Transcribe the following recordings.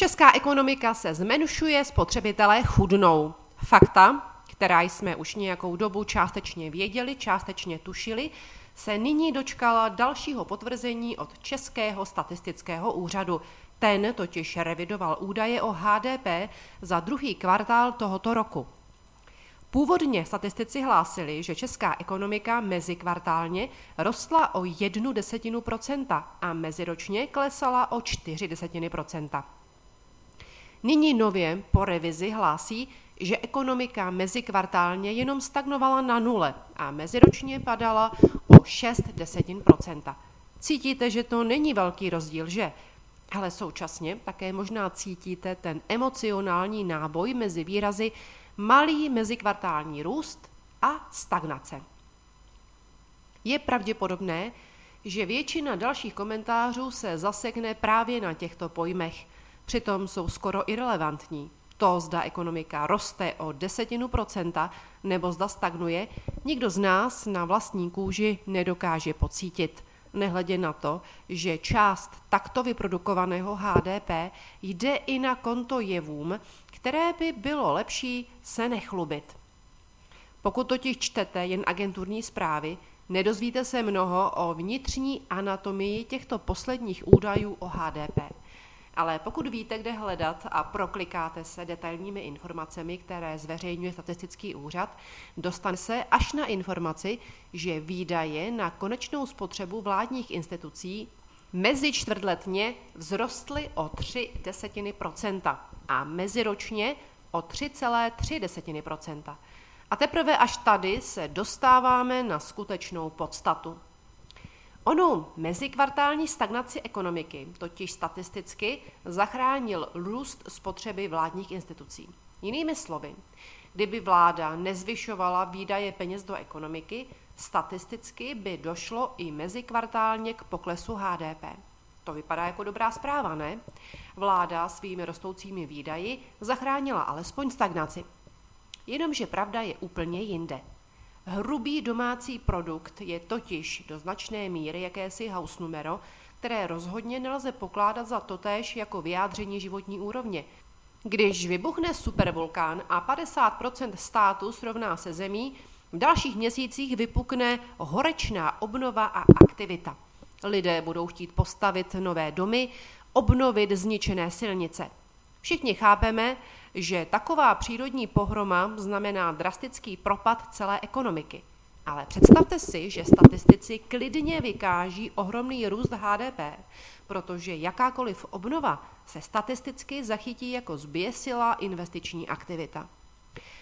Česká ekonomika se zmenšuje, spotřebitelé chudnou. Fakta, která jsme už nějakou dobu částečně věděli, částečně tušili, se nyní dočkala dalšího potvrzení od Českého statistického úřadu. Ten totiž revidoval údaje o HDP za druhý kvartál tohoto roku. Původně statistici hlásili, že česká ekonomika mezikvartálně rostla o jednu desetinu procenta a meziročně klesala o čtyři desetiny procenta. Nyní nově po revizi hlásí, že ekonomika mezikvartálně jenom stagnovala na nule a meziročně padala o 6 desetin procenta. Cítíte, že to není velký rozdíl, že? Ale současně také možná cítíte ten emocionální náboj mezi výrazy malý mezikvartální růst a stagnace. Je pravděpodobné, že většina dalších komentářů se zasekne právě na těchto pojmech, přitom jsou skoro irrelevantní. To, zda ekonomika roste o desetinu procenta nebo zda stagnuje, nikdo z nás na vlastní kůži nedokáže pocítit. Nehledě na to, že část takto vyprodukovaného HDP jde i na konto jevům, které by bylo lepší se nechlubit. Pokud totiž čtete jen agenturní zprávy, nedozvíte se mnoho o vnitřní anatomii těchto posledních údajů o HDP. Ale pokud víte, kde hledat a proklikáte se detailními informacemi, které zveřejňuje statistický úřad, dostane se až na informaci, že výdaje na konečnou spotřebu vládních institucí mezi čtvrtletně vzrostly o 3 desetiny procenta a meziročně o 3,3 desetiny procenta. A teprve až tady se dostáváme na skutečnou podstatu. Onu mezikvartální stagnaci ekonomiky totiž statisticky zachránil růst spotřeby vládních institucí. Jinými slovy, kdyby vláda nezvyšovala výdaje peněz do ekonomiky, statisticky by došlo i mezikvartálně k poklesu HDP. To vypadá jako dobrá zpráva, ne? Vláda svými rostoucími výdaji zachránila alespoň stagnaci. Jenomže pravda je úplně jinde. Hrubý domácí produkt je totiž do značné míry jakési house numero, které rozhodně nelze pokládat za totéž jako vyjádření životní úrovně. Když vybuchne supervulkán a 50% státu srovná se zemí, v dalších měsících vypukne horečná obnova a aktivita. Lidé budou chtít postavit nové domy, obnovit zničené silnice. Všichni chápeme, že taková přírodní pohroma znamená drastický propad celé ekonomiky. Ale představte si, že statistici klidně vykáží ohromný růst HDP, protože jakákoliv obnova se statisticky zachytí jako zběsilá investiční aktivita.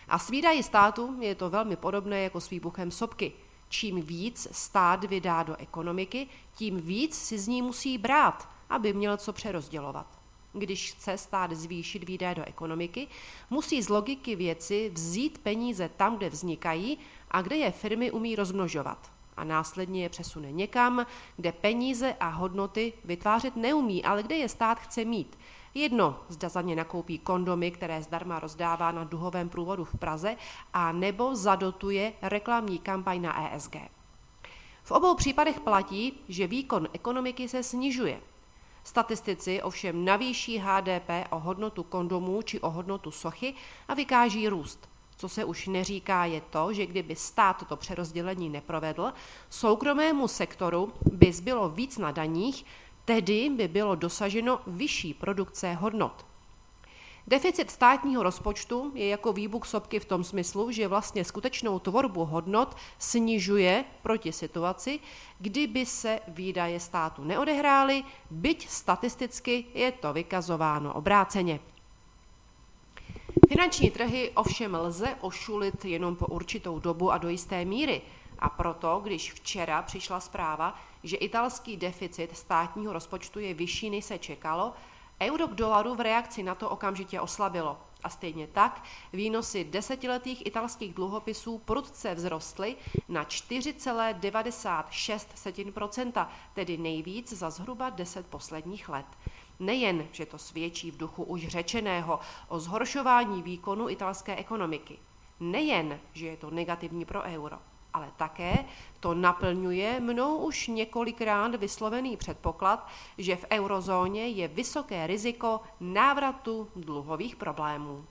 A s výdají státu je to velmi podobné jako s výbuchem sopky. Čím víc stát vydá do ekonomiky, tím víc si z ní musí brát, aby měl co přerozdělovat když chce stát zvýšit výdaje do ekonomiky, musí z logiky věci vzít peníze tam, kde vznikají a kde je firmy umí rozmnožovat. A následně je přesune někam, kde peníze a hodnoty vytvářet neumí, ale kde je stát chce mít. Jedno, zda za ně nakoupí kondomy, které zdarma rozdává na duhovém průvodu v Praze, a nebo zadotuje reklamní kampaň na ESG. V obou případech platí, že výkon ekonomiky se snižuje, Statistici ovšem navýší HDP o hodnotu kondomů či o hodnotu sochy a vykáží růst. Co se už neříká je to, že kdyby stát toto přerozdělení neprovedl, soukromému sektoru by zbylo víc na daních, tedy by bylo dosaženo vyšší produkce hodnot. Deficit státního rozpočtu je jako výbuch sopky v tom smyslu, že vlastně skutečnou tvorbu hodnot snižuje proti situaci, kdyby se výdaje státu neodehrály, byť statisticky je to vykazováno obráceně. Finanční trhy ovšem lze ošulit jenom po určitou dobu a do jisté míry. A proto, když včera přišla zpráva, že italský deficit státního rozpočtu je vyšší, než se čekalo, Euro k dolaru v reakci na to okamžitě oslabilo. A stejně tak výnosy desetiletých italských dluhopisů prudce vzrostly na 4,96%, tedy nejvíc za zhruba 10 posledních let. Nejen, že to svědčí v duchu už řečeného o zhoršování výkonu italské ekonomiky. Nejen, že je to negativní pro euro, ale také to naplňuje mnou už několikrát vyslovený předpoklad, že v eurozóně je vysoké riziko návratu dluhových problémů.